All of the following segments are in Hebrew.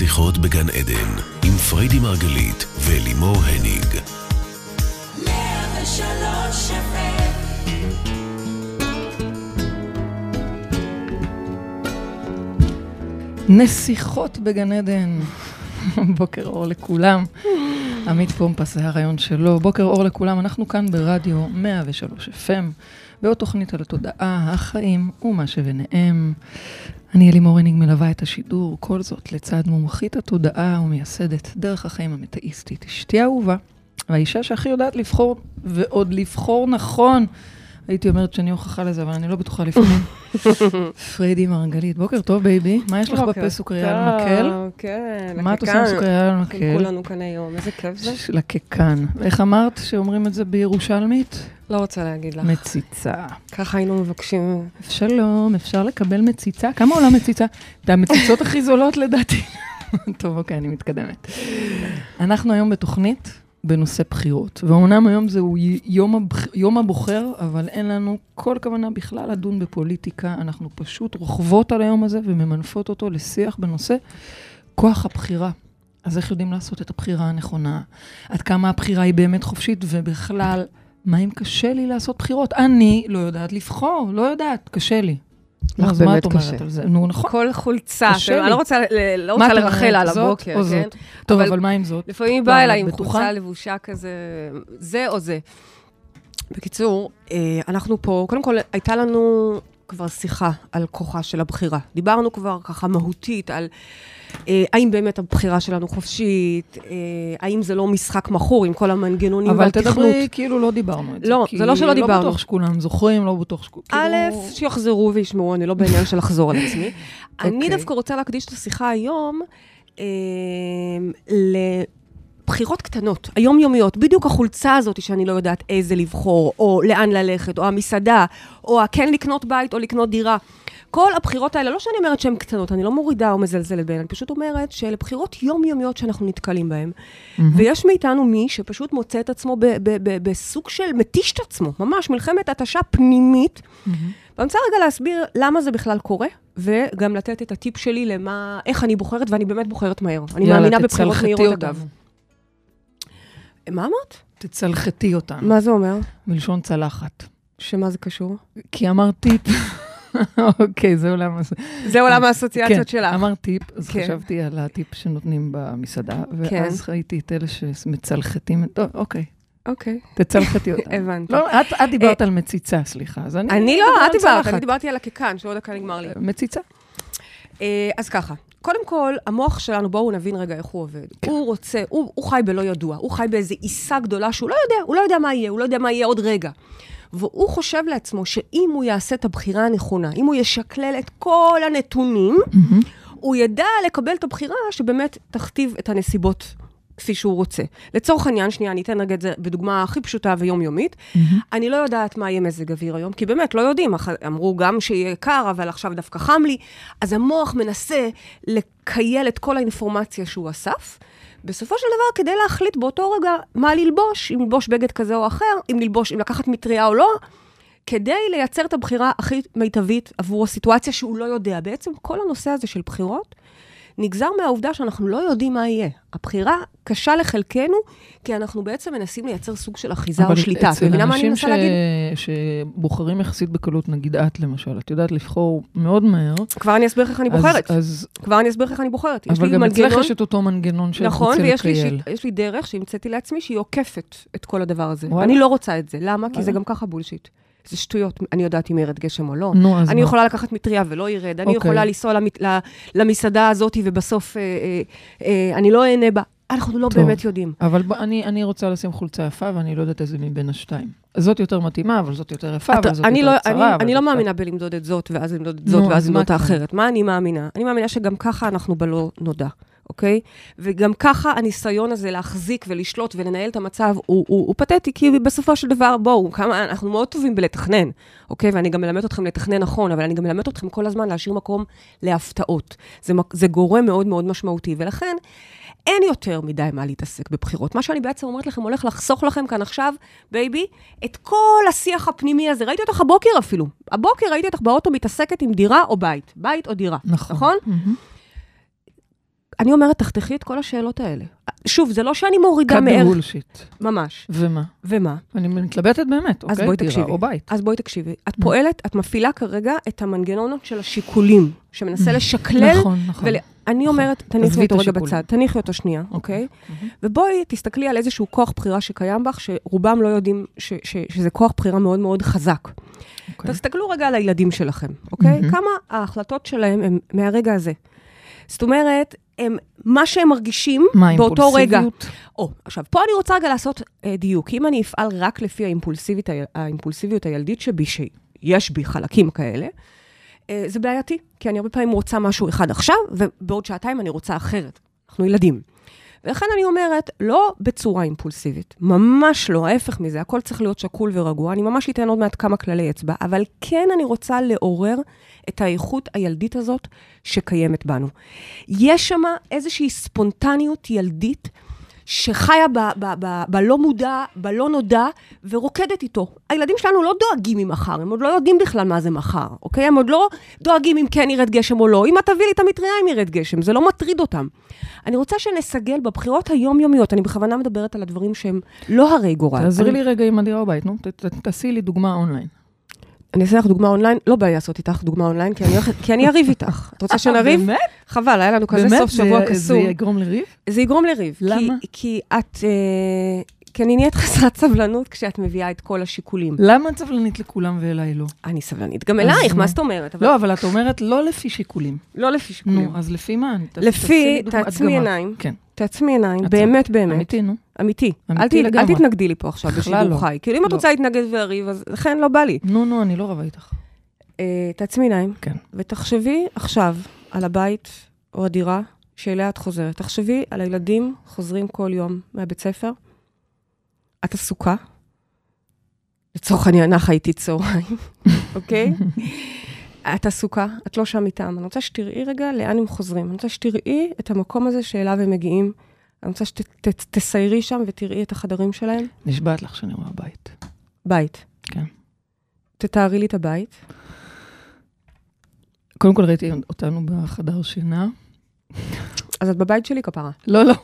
נסיכות בגן עדן, עם פריידי מרגלית ולימור הניג. נסיכות בגן עדן. בוקר אור לכולם. עמית פומפס, זה הרעיון שלו. בוקר אור לכולם, אנחנו כאן ברדיו 103 FM, בעוד תוכנית על התודעה, החיים ומה שביניהם. אני אלימור הניג מלווה את השידור, כל זאת לצד מומחית התודעה ומייסדת דרך החיים התטאיסטית, אשתי האהובה, והאישה שהכי יודעת לבחור, ועוד לבחור נכון. הייתי אומרת שאני הוכחה לזה, אבל אני לא בטוחה לפעמים. פריידי מרגלית, בוקר טוב בייבי, מה יש לך בפה סוכריה על מקל? כן, מה את עושה עם סוכריה על מקל? כולנו כאן היום, איזה כיף זה. לקקן. איך אמרת שאומרים את זה בירושלמית? לא רוצה להגיד לך. מציצה. ככה היינו מבקשים. שלום, אפשר לקבל מציצה? כמה עולה מציצה? זה המציצות הכי זולות לדעתי. טוב, אוקיי, אני מתקדמת. אנחנו היום בתוכנית בנושא בחירות, ואומנם היום זהו יום, הבח... יום הבוחר, אבל אין לנו כל כוונה בכלל לדון בפוליטיקה, אנחנו פשוט רוכבות על היום הזה וממנפות אותו לשיח בנושא כוח הבחירה. אז איך יודעים לעשות את הבחירה הנכונה? עד כמה הבחירה היא באמת חופשית, ובכלל, מה אם קשה לי לעשות בחירות? אני לא יודעת לבחור, לא יודעת, קשה לי. לך באמת קשה. נו, נכון. כל חולצה, אני לא רוצה, לא רוצה לרחל על הבוקר, או כן? זאת? טוב, אבל, מה עם זאת? לפעמים באה אליי עם חולצה לבושה כזה, זה או זה. בקיצור, אה, אנחנו פה, קודם כל, הייתה לנו כבר שיחה על כוחה של הבחירה. דיברנו כבר ככה מהותית על אה, האם באמת הבחירה שלנו חופשית, אה, האם זה לא משחק מכור עם כל המנגנונים והתכנות. אבל תדברי כאילו לא דיברנו את זה. לא, זה לא שלא דיברנו. לא בטוח שכולם זוכרים, לא בטוח שכולם... א', כאילו... שיחזרו וישמעו, אני לא בעניין של לחזור על עצמי. אני אוקיי. דווקא רוצה להקדיש את השיחה היום אה, בחירות קטנות, היומיומיות, בדיוק החולצה הזאת שאני לא יודעת איזה לבחור, או לאן ללכת, או המסעדה, או כן לקנות בית או לקנות דירה. כל הבחירות האלה, לא שאני אומרת שהן קטנות, אני לא מורידה או מזלזלת בהן, אני פשוט אומרת שאלה בחירות יומיומיות שאנחנו נתקלים בהן. Mm-hmm. ויש מאיתנו מי שפשוט מוצא את עצמו בסוג של מתיש את עצמו, ממש מלחמת התשה פנימית. Mm-hmm. ואני רוצה רגע להסביר למה זה בכלל קורה, וגם לתת את הטיפ שלי למה, איך אני בוחרת, ואני באמת בוחרת מהר. אני מאמינה בבחירות מהירות, אגב. מה אמרת? תצלחתי אותנו. מה זה אומר? מלשון צלחת. שמה זה קשור? כי אמרת טיפ. אוקיי, זה עולם... זה עולם האסוציאציות כן, שלך. כן, אמרת טיפ, אז כן. חשבתי על הטיפ שנותנים במסעדה, כן. ואז ראיתי את אלה שמצלחתים... טוב, אוקיי. אוקיי. תצלחתי אותה. הבנתי. לא, את, את דיברת על מציצה, סליחה. אז אני... אני לא, את דיברת, אני דיברתי על הקקן, שעוד דקה נגמר לי. מציצה. אז ככה, קודם כל, המוח שלנו, בואו נבין רגע איך הוא עובד. כן. הוא רוצה, הוא, הוא חי בלא ידוע, הוא חי באיזו עיסה גדולה שהוא לא יודע, הוא לא יודע מה יהיה, הוא לא יודע מה יהיה עוד רגע. והוא חושב לעצמו שאם הוא יעשה את הבחירה הנכונה, אם הוא ישקלל את כל הנתונים, mm-hmm. הוא ידע לקבל את הבחירה שבאמת תכתיב את הנסיבות כפי שהוא רוצה. לצורך העניין, שנייה, אני אתן רגע את זה בדוגמה הכי פשוטה ויומיומית. Mm-hmm. אני לא יודעת מה יהיה מזג אוויר היום, כי באמת, לא יודעים. אמרו גם שיהיה קר, אבל עכשיו דווקא חם לי. אז המוח מנסה לקייל את כל האינפורמציה שהוא אסף. בסופו של דבר, כדי להחליט באותו רגע מה ללבוש, אם ללבוש בגד כזה או אחר, אם ללבוש, אם לקחת מטריה או לא, כדי לייצר את הבחירה הכי מיטבית עבור הסיטואציה שהוא לא יודע. בעצם כל הנושא הזה של בחירות נגזר מהעובדה שאנחנו לא יודעים מה יהיה. הבחירה קשה לחלקנו, כי אנחנו בעצם מנסים לייצר סוג של אחיזה או שליטה. אבל אצל אנשים ש... להגיד? שבוחרים יחסית בקלות, נגיד את למשל, את יודעת לבחור מאוד מהר. כבר אני אסביר איך אני בוחרת. אז, אז... כבר אני אסביר איך אני בוחרת. אבל גם אצלך יש את אותו מנגנון של נכון, ויש לי. לי דרך שהמצאתי לעצמי שהיא עוקפת את כל הדבר הזה. וואלה. אני לא רוצה את זה. למה? כי זה גם ככה בולשיט. זה שטויות, אני יודעת אם ירד גשם או לא. נו, אז אני מה? יכולה לקחת מטריה ולא ירד, אני okay. יכולה אוקיי. לנסוע למסעדה הזאת ובסוף אה, אה, אה, אני לא אהנה בה. אנחנו לא טוב, באמת יודעים. אבל ב, אני, אני רוצה לשים חולצה יפה, ואני לא יודעת איזה מבין השתיים. זאת יותר מתאימה, אבל זאת יותר יפה, אתה, אבל זאת יותר לא, צרה. אני, אני לא מאמינה בלמדוד את זאת, ואז למדוד את זאת, נו, ואז למדוד את האחרת. מה אני מאמינה? אני מאמינה שגם ככה אנחנו בלא נודע. אוקיי? וגם ככה הניסיון הזה להחזיק ולשלוט ולנהל את המצב הוא, הוא, הוא פתטי, כי בסופו של דבר, בואו, כמה, אנחנו מאוד טובים בלתכנן, אוקיי? ואני גם מלמד אתכם לתכנן נכון, אבל אני גם מלמד אתכם כל הזמן להשאיר מקום להפתעות. זה, זה גורם מאוד מאוד משמעותי, ולכן... אין יותר מדי מה להתעסק בבחירות. מה שאני בעצם אומרת לכם, הולך לחסוך לכם כאן עכשיו, בייבי, את כל השיח הפנימי הזה. ראיתי אותך הבוקר אפילו. הבוקר ראיתי אותך באוטו מתעסקת עם דירה או בית. בית או דירה. נכון. נכון? Mm-hmm. אני אומרת, תחתכי את כל השאלות האלה. שוב, זה לא שאני מורידה cut the מערך... bullshit. ממש. ומה? ומה? אני מתלבטת באמת, אז אוקיי? בואי דירה תקשיבי. או בית. אז בואי תקשיבי. את פועלת, את מפעילה כרגע את המנגנונות של השיקולים, שמנסה לשקלל. נכון, נכון. ול... אני אומרת, תניחי אותו רגע. בצד, תניחי אותו שנייה, אוקיי? ובואי תסתכלי על איזשהו כוח בחירה שקיים בך, שרובם לא יודעים ש- ש- שזה כוח בחירה מאוד מאוד חזק. אוקיי. תסתכלו רגע על הילדים שלכם, אוקיי? כמה ההחלטות שלהם הם מהרגע הזה. זאת אומרת, הם, מה שהם מרגישים מה, באותו רגע. אימפולסיביות? או, עכשיו, פה אני רוצה רגע לעשות אה, דיוק. אם אני אפעל רק לפי האימפולסיביות, האימפולסיביות הילדית שבי, שיש בי חלקים כאלה, אה, זה בעייתי, כי אני הרבה פעמים רוצה משהו אחד עכשיו, ובעוד שעתיים אני רוצה אחרת. אנחנו ילדים. ולכן אני אומרת, לא בצורה אימפולסיבית, ממש לא, ההפך מזה, הכל צריך להיות שקול ורגוע. אני ממש אתן עוד מעט כמה כללי אצבע, אבל כן אני רוצה לעורר את האיכות הילדית הזאת שקיימת בנו. יש שם איזושהי ספונטניות ילדית שחיה ב- ב- ב- בלא מודע, בלא נודע, ורוקדת איתו. הילדים שלנו לא דואגים ממחר, הם עוד לא יודעים בכלל מה זה מחר, אוקיי? הם עוד לא דואגים אם כן ירד גשם או לא. אם את תביא לי את המטריה אם ירד גשם, זה לא מטריד אותם. אני רוצה שנסגל בבחירות היומיומיות, אני בכוונה מדברת על הדברים שהם לא הרי גורל. תעזרי אני- לי רגע עם הדירה בבית, נו, תעשי לי דוגמה אונליין. אני אעשה לך דוגמה אונליין, לא בעיה לעשות איתך דוגמה אונליין, כי אני כי אני אריב איתך. את רוצה שנריב? באמת? חבל, היה לנו כזה באמת? סוף שבוע קסום. זה יגרום לריב? זה יגרום לריב. למה? כי, כי את... אה, כי אני נהיית חסרת סבלנות כשאת מביאה את כל השיקולים. למה את סבלנית לכולם ואליי לא? אני סבלנית גם אלייך, מה? זאת אומרת? אבל לא, אבל את אומרת לא לפי שיקולים. לא לפי שיקולים. נו, אז לפי מה? לפי, תעצמי. עיניים, כן, תעצמי עיניים, באמת באמת. אמיתי, נו. אמיתי. אמיתי ת- אל לגמרי. תתנגדי לי פה עכשיו בשידור לא. חי. כאילו, אם את לא. רוצה להתנגד ולריב, אז לכן לא בא לי. נו, נו, אני לא רבה איתך. אה, תעצמי עיניים, כן. ותחשבי עכשיו על הבית או הדירה שאליה את חוזרת. תחשבי על הילדים חוזרים כל יום מהבית ספר. את עסוקה. לצורך העניין, נחה איתי צהריים, אוקיי? את עסוקה, את לא שם איתם. אני רוצה שתראי רגע לאן הם חוזרים. אני רוצה שתראי את המקום הזה שאליו הם מגיעים. אני רוצה שתסיירי שם ותראי את החדרים שלהם. נשבעת לך שאני רואה בית. בית. כן. תתארי לי את הבית. קודם כל ראיתי אותנו בחדר שינה. אז את בבית שלי, כפרה. לא, לא.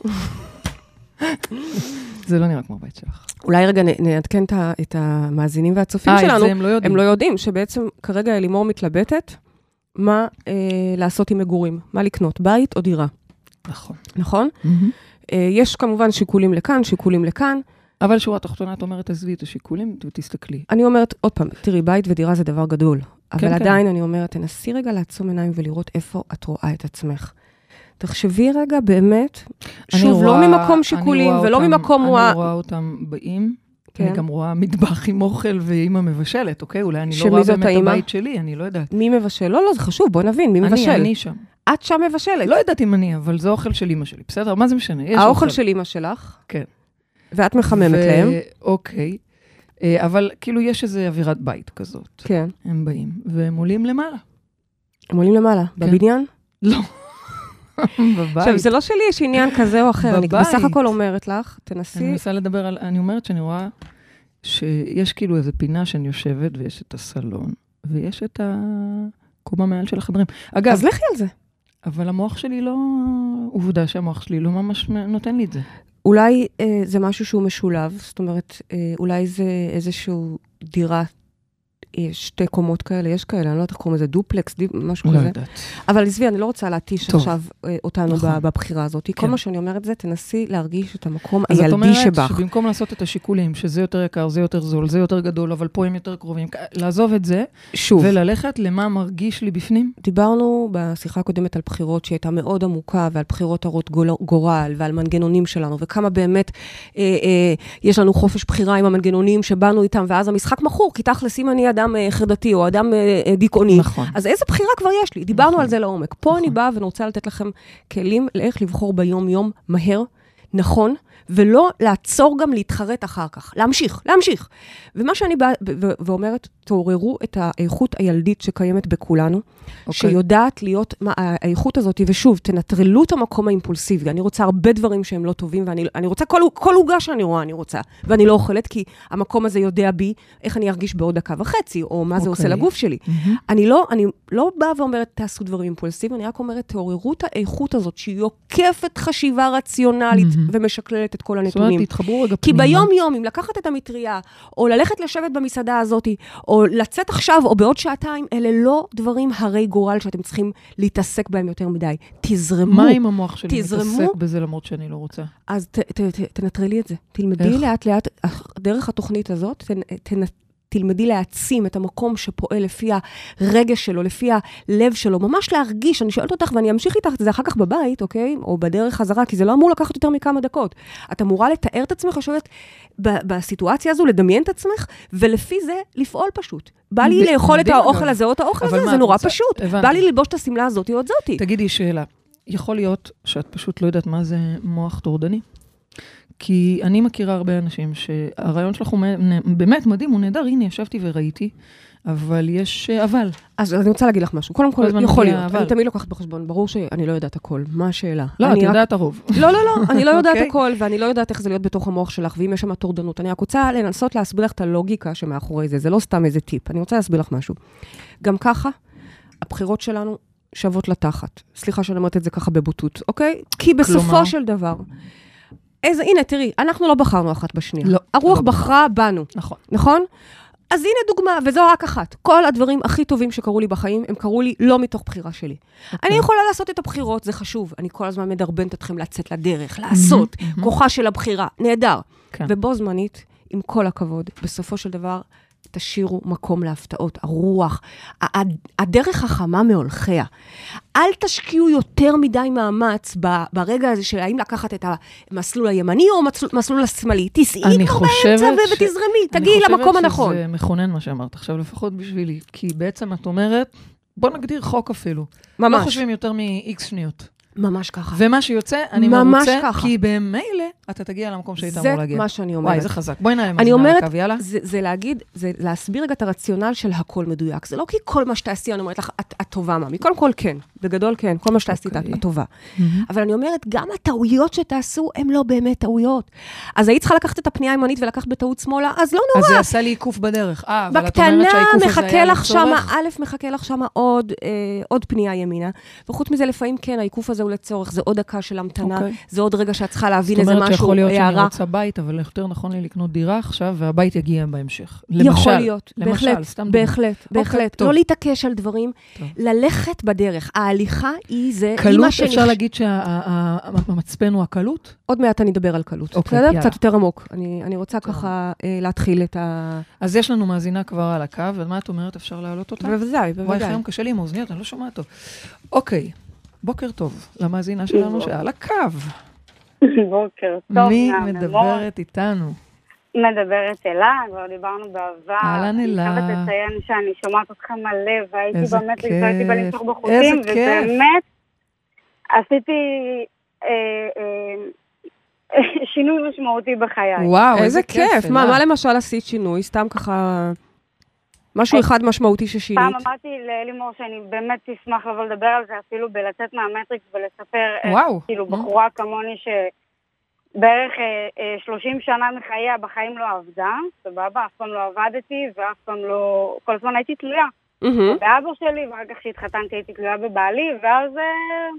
זה לא נראה כמו הבית שלך. אולי רגע נעדכן את המאזינים והצופים אה, את שלנו. זה הם לא יודעים. הם לא יודעים שבעצם כרגע לימור מתלבטת מה אה, לעשות עם מגורים, מה לקנות, בית או דירה, נכון. נכון? אה, יש כמובן שיקולים לכאן, שיקולים לכאן. אבל שורה תחתונה, את אומרת, עזבי את השיקולים ותסתכלי. אני אומרת, עוד פעם, תראי, בית ודירה זה דבר גדול. אבל כן. עדיין אני אומרת, תנסי רגע לעצום עיניים ולראות איפה את רואה את עצמך. תחשבי רגע באמת, אני שוב, לא רואה- ממקום אני שיקולים רואה ולא אותם- ממקום... אני וואה- רואה אותם באים. כן. אני גם רואה מטבח עם אוכל ואימא מבשלת, אוקיי? אולי אני לא רואה באמת האימא? הבית שלי, אני לא יודעת. מי מבשל? לא, לא, זה חשוב, בוא נבין, מי אני, מבשל? אני שם. את שם מבשלת. לא יודעת אם אני, אבל זה אוכל של אימא שלי, בסדר? מה זה משנה? האוכל אוכל. של אימא שלך, כן. ואת מחממת ו- להם. אוקיי. אה, אבל כאילו יש איזו אווירת בית כזאת. כן. הם באים, והם עולים למעלה. הם עולים למעלה, כן. בבניין? לא. בבית. עכשיו, זה לא שלי יש עניין כזה או אחר, אני בבית. בסך הכל אומרת לך, אני תנסי, מנסה לדבר על... אני אומרת שאני רואה שיש כאילו איזו פינה שאני יושבת, ויש את הסלון, ויש את הקומה מעל של החדרים. אגב, אז לכי על זה. אבל המוח שלי לא... עובדה שהמוח שלי לא ממש נותן לי את זה. אולי אה, זה משהו שהוא משולב, זאת אומרת, אה, אולי זה איזשהו דירה, אה, שתי קומות כאלה, יש כאלה, אני לא יודעת איך קוראים לזה, דופלקס, דיפ, משהו לא כזה. יודעת. אבל עזבי, אני לא רוצה להתיש. עכשיו אה, אותנו נכון. בבחירה הזאת. כל כן. מה שאני אומרת זה, תנסי להרגיש את המקום אז את הילדי אומרת שבך. שבמקום לעשות את השיקולים, שזה יותר יקר, זה יותר זול, זה יותר גדול, אבל פה הם יותר קרובים, לעזוב את זה, שוב, וללכת למה מרגיש לי בפנים. דיברנו בשיחה הקודמת על בחירות שהיא הייתה מאוד עמוקה, ועל בחירות הרות גורל, ועל מנגנונים שלנו, וכמה באמת אה, אה, יש לנו חופש בחירה עם המנגנונים שבאנו איתם, ואז המשחק מכור, כי תכלס, אם אני אדם אה, חרדתי או אדם אה, אה, דיכאוני, נכון. אז איזה בחירה כבר יש לי? דיברנו נכון. על זה לעומק. פה אני נכון. באה ואני רוצה לתת לכם כלים לאיך לבחור ביום-יום מהר, נכון, ולא לעצור גם להתחרט אחר כך. להמשיך, להמשיך. ומה שאני באה ואומרת, תעוררו את האיכות הילדית שקיימת בכולנו, okay. שיודעת להיות, מה, האיכות הזאת, ושוב, תנטרלו את המקום האימפולסיבי. אני רוצה הרבה דברים שהם לא טובים, ואני רוצה כל, כל עוגה שאני רואה, אני רוצה. ואני לא אוכלת, כי המקום הזה יודע בי איך אני ארגיש בעוד דקה וחצי, או מה okay. זה עושה אוקיי. לגוף שלי. Mm-hmm. אני, לא, אני לא באה ואומרת, תעשו דברים אימפולסיביים, אני רק אומרת, תעוררו את האיכות הזאת, שהיא עוקפת חשיבה רציונלית mm-hmm. ומשקללת את כל הנתונים. זאת אומרת, תתחברו רגע פנימה. כי ביום-יום, אם לקחת את המטריה, או ללכת לשבת במסעדה הזאת, או לצאת עכשיו, או בעוד שעתיים, אלה לא דברים הרי גורל שאתם צריכים להתעסק בהם יותר מדי. תזרמו. מה אם המוח שלי תזרמו, מתעסק בזה למרות שאני לא רוצה? אז ת, ת, ת, תנטרלי את זה. תלמדי לאט-לאט, דרך התוכנית הזאת, ת, ת, תלמדי להעצים את המקום שפועל לפי הרגש שלו, לפי הלב שלו, ממש להרגיש, אני שואלת אותך ואני אמשיך איתך את זה אחר כך בבית, אוקיי? או בדרך חזרה, כי זה לא אמור לקחת יותר מכמה דקות. את אמורה לתאר את עצמך, לשבת בסיטואציה הזו, לדמיין את עצמך, ולפי זה לפעול פשוט. בא לי לאכול את האוכל הזה או את האוכל הזה, זה נורא פשוט. בא לי ללבוש את השמלה הזאת או את זאתי. תגידי שאלה, יכול להיות שאת פשוט לא יודעת מה זה מוח טורדני? כי אני מכירה הרבה אנשים שהרעיון שלך הוא באמת מדהים, הוא נהדר, הנה, ישבתי וראיתי, אבל יש אה, אבל. אז אני רוצה להגיד לך משהו. קודם כל, יכול להיות, אבל. אני תמיד לוקחת בחשבון, ברור שאני לא יודעת הכל. מה השאלה? לא, את יודעת הרוב. לא, לא, לא, אני לא יודעת אוקיי. הכל, ואני לא יודעת איך זה להיות בתוך המוח שלך, ואם יש שם טורדנות. אני רק רוצה לנסות להסביר לך את הלוגיקה שמאחורי זה, זה לא סתם איזה טיפ. אני רוצה להסביר לך משהו. גם ככה, הבחירות שלנו שוות לתחת. סליחה שאני אומרת את זה ככה בבוטות, אוקיי? כי בסופו של דבר... איזה, הנה, תראי, אנחנו לא בחרנו אחת בשנייה. לא. הרוח לא בחרה בנו. נכון. נכון? אז הנה דוגמה, וזו רק אחת. כל הדברים הכי טובים שקרו לי בחיים, הם קרו לי לא מתוך בחירה שלי. Okay. אוקיי. אני יכולה לעשות את הבחירות, זה חשוב. אני כל הזמן מדרבנת אתכם לצאת לדרך, לעשות, mm-hmm, mm-hmm. כוחה של הבחירה, נהדר. כן. ובו זמנית, עם כל הכבוד, בסופו של דבר, תשאירו מקום להפתעות, הרוח, הדרך החמה מהולכיה. אל תשקיעו יותר מדי מאמץ ברגע הזה של האם לקחת את המסלול הימני או המסלול השמאלי. תסעי כבר באמצע ותזרמי, תגיעי למקום הנכון. אני חושבת שזה מכונן מה שאמרת עכשיו, לפחות בשבילי. כי בעצם את אומרת, בוא נגדיר חוק אפילו. ממש. לא חושבים יותר מ-X שניות. ממש ככה. ומה שיוצא, אני מרוצה, ככה. כי במילא אתה תגיע למקום שהיית אמור להגיע. זה מה שאני אומרת. וואי, זה חזק. בואי זה אומרת, הקו, יאללה. זה, זה להגיד, זה להסביר רגע את הרציונל של הכל מדויק. זה לא כי כל מה שתעשי, אני אומרת לך, את, את טובה, ממי. קודם כל, כן. בגדול, כן. כל מה שתעשי, okay. את, את טובה. Mm-hmm. אבל אני אומרת, גם הטעויות שתעשו, הן לא באמת טעויות. אז היית צריכה לקחת את הפנייה הימנית ולקחת בטעות שמאלה, אז לא נורא. אז זה עשה לי עיקוף בדרך. אה, אבל את אומרת שהעיקוף הזה היה לצורך? א', מחכה לך שמה עוד, אה, עוד פנייה ימינה. וחוץ מזה, לפעמים כן, העיקוף הזה הוא לצורך, זה עוד דקה של המתנה, okay. אוקיי. זה עוד רגע שאת צריכה להבין איזה משהו, הערה. זאת אומרת שיכול להיות שאני רוצה בית, אבל יותר נכון לי לקנות דירה עכשיו, והבית יגיע בהמשך. למשל, יכול להיות, למשל, בהחלט, בהחלט, דוגמה. בהחלט. לא להתעקש על דברים, טוב. ללכת בדרך. ההליכה היא זה, קלות, שנכ... אפשר להגיד שהמצפן הוא הקלות? עוד מעט אני אדבר על קלות. אוקיי, יאללה. קצת יותר עמוק. אני, אני רוצה טוב. ככה אה, להתחיל את ה... אז יש לנו מאזינה כבר על הקו, ומה את אומרת, אפשר להעלות אותה? בוודאי, בוודאי. וואי, היום קשה לי עם האוזניות, אני לא שומעת טוב. אוקיי. בוקר טוב למאזינה שלנו שעל הקו. בוקר טוב. מי מדברת איתנו? מדברת אלה, כבר דיברנו בעבר. אהלן אלה. אני חייבת לציין שאני שומעת אותך מלא, והייתי באמת, והייתי בלמצוא בחוטים, ובאמת עשיתי אה, אה, שינוי משמעותי בחיי. וואו, איזה כיף. מה למשל עשית שינוי? סתם ככה... משהו אחד משמעותי ששינית. פעם אמרתי לאלימור שאני באמת אשמח לבוא לדבר על זה, אפילו בלצאת מהמטריקס ולספר, וואו. כאילו, בחורה כמוני שבערך 30 אה, שנה מחייה בחיים לא עבדה, סבבה, אף פעם לא עבדתי ואף פעם לא, כל הזמן הייתי תלויה. באבא שלי, ואחר כך כשהתחתנתי הייתי תלויה בבעלי, ואז אה,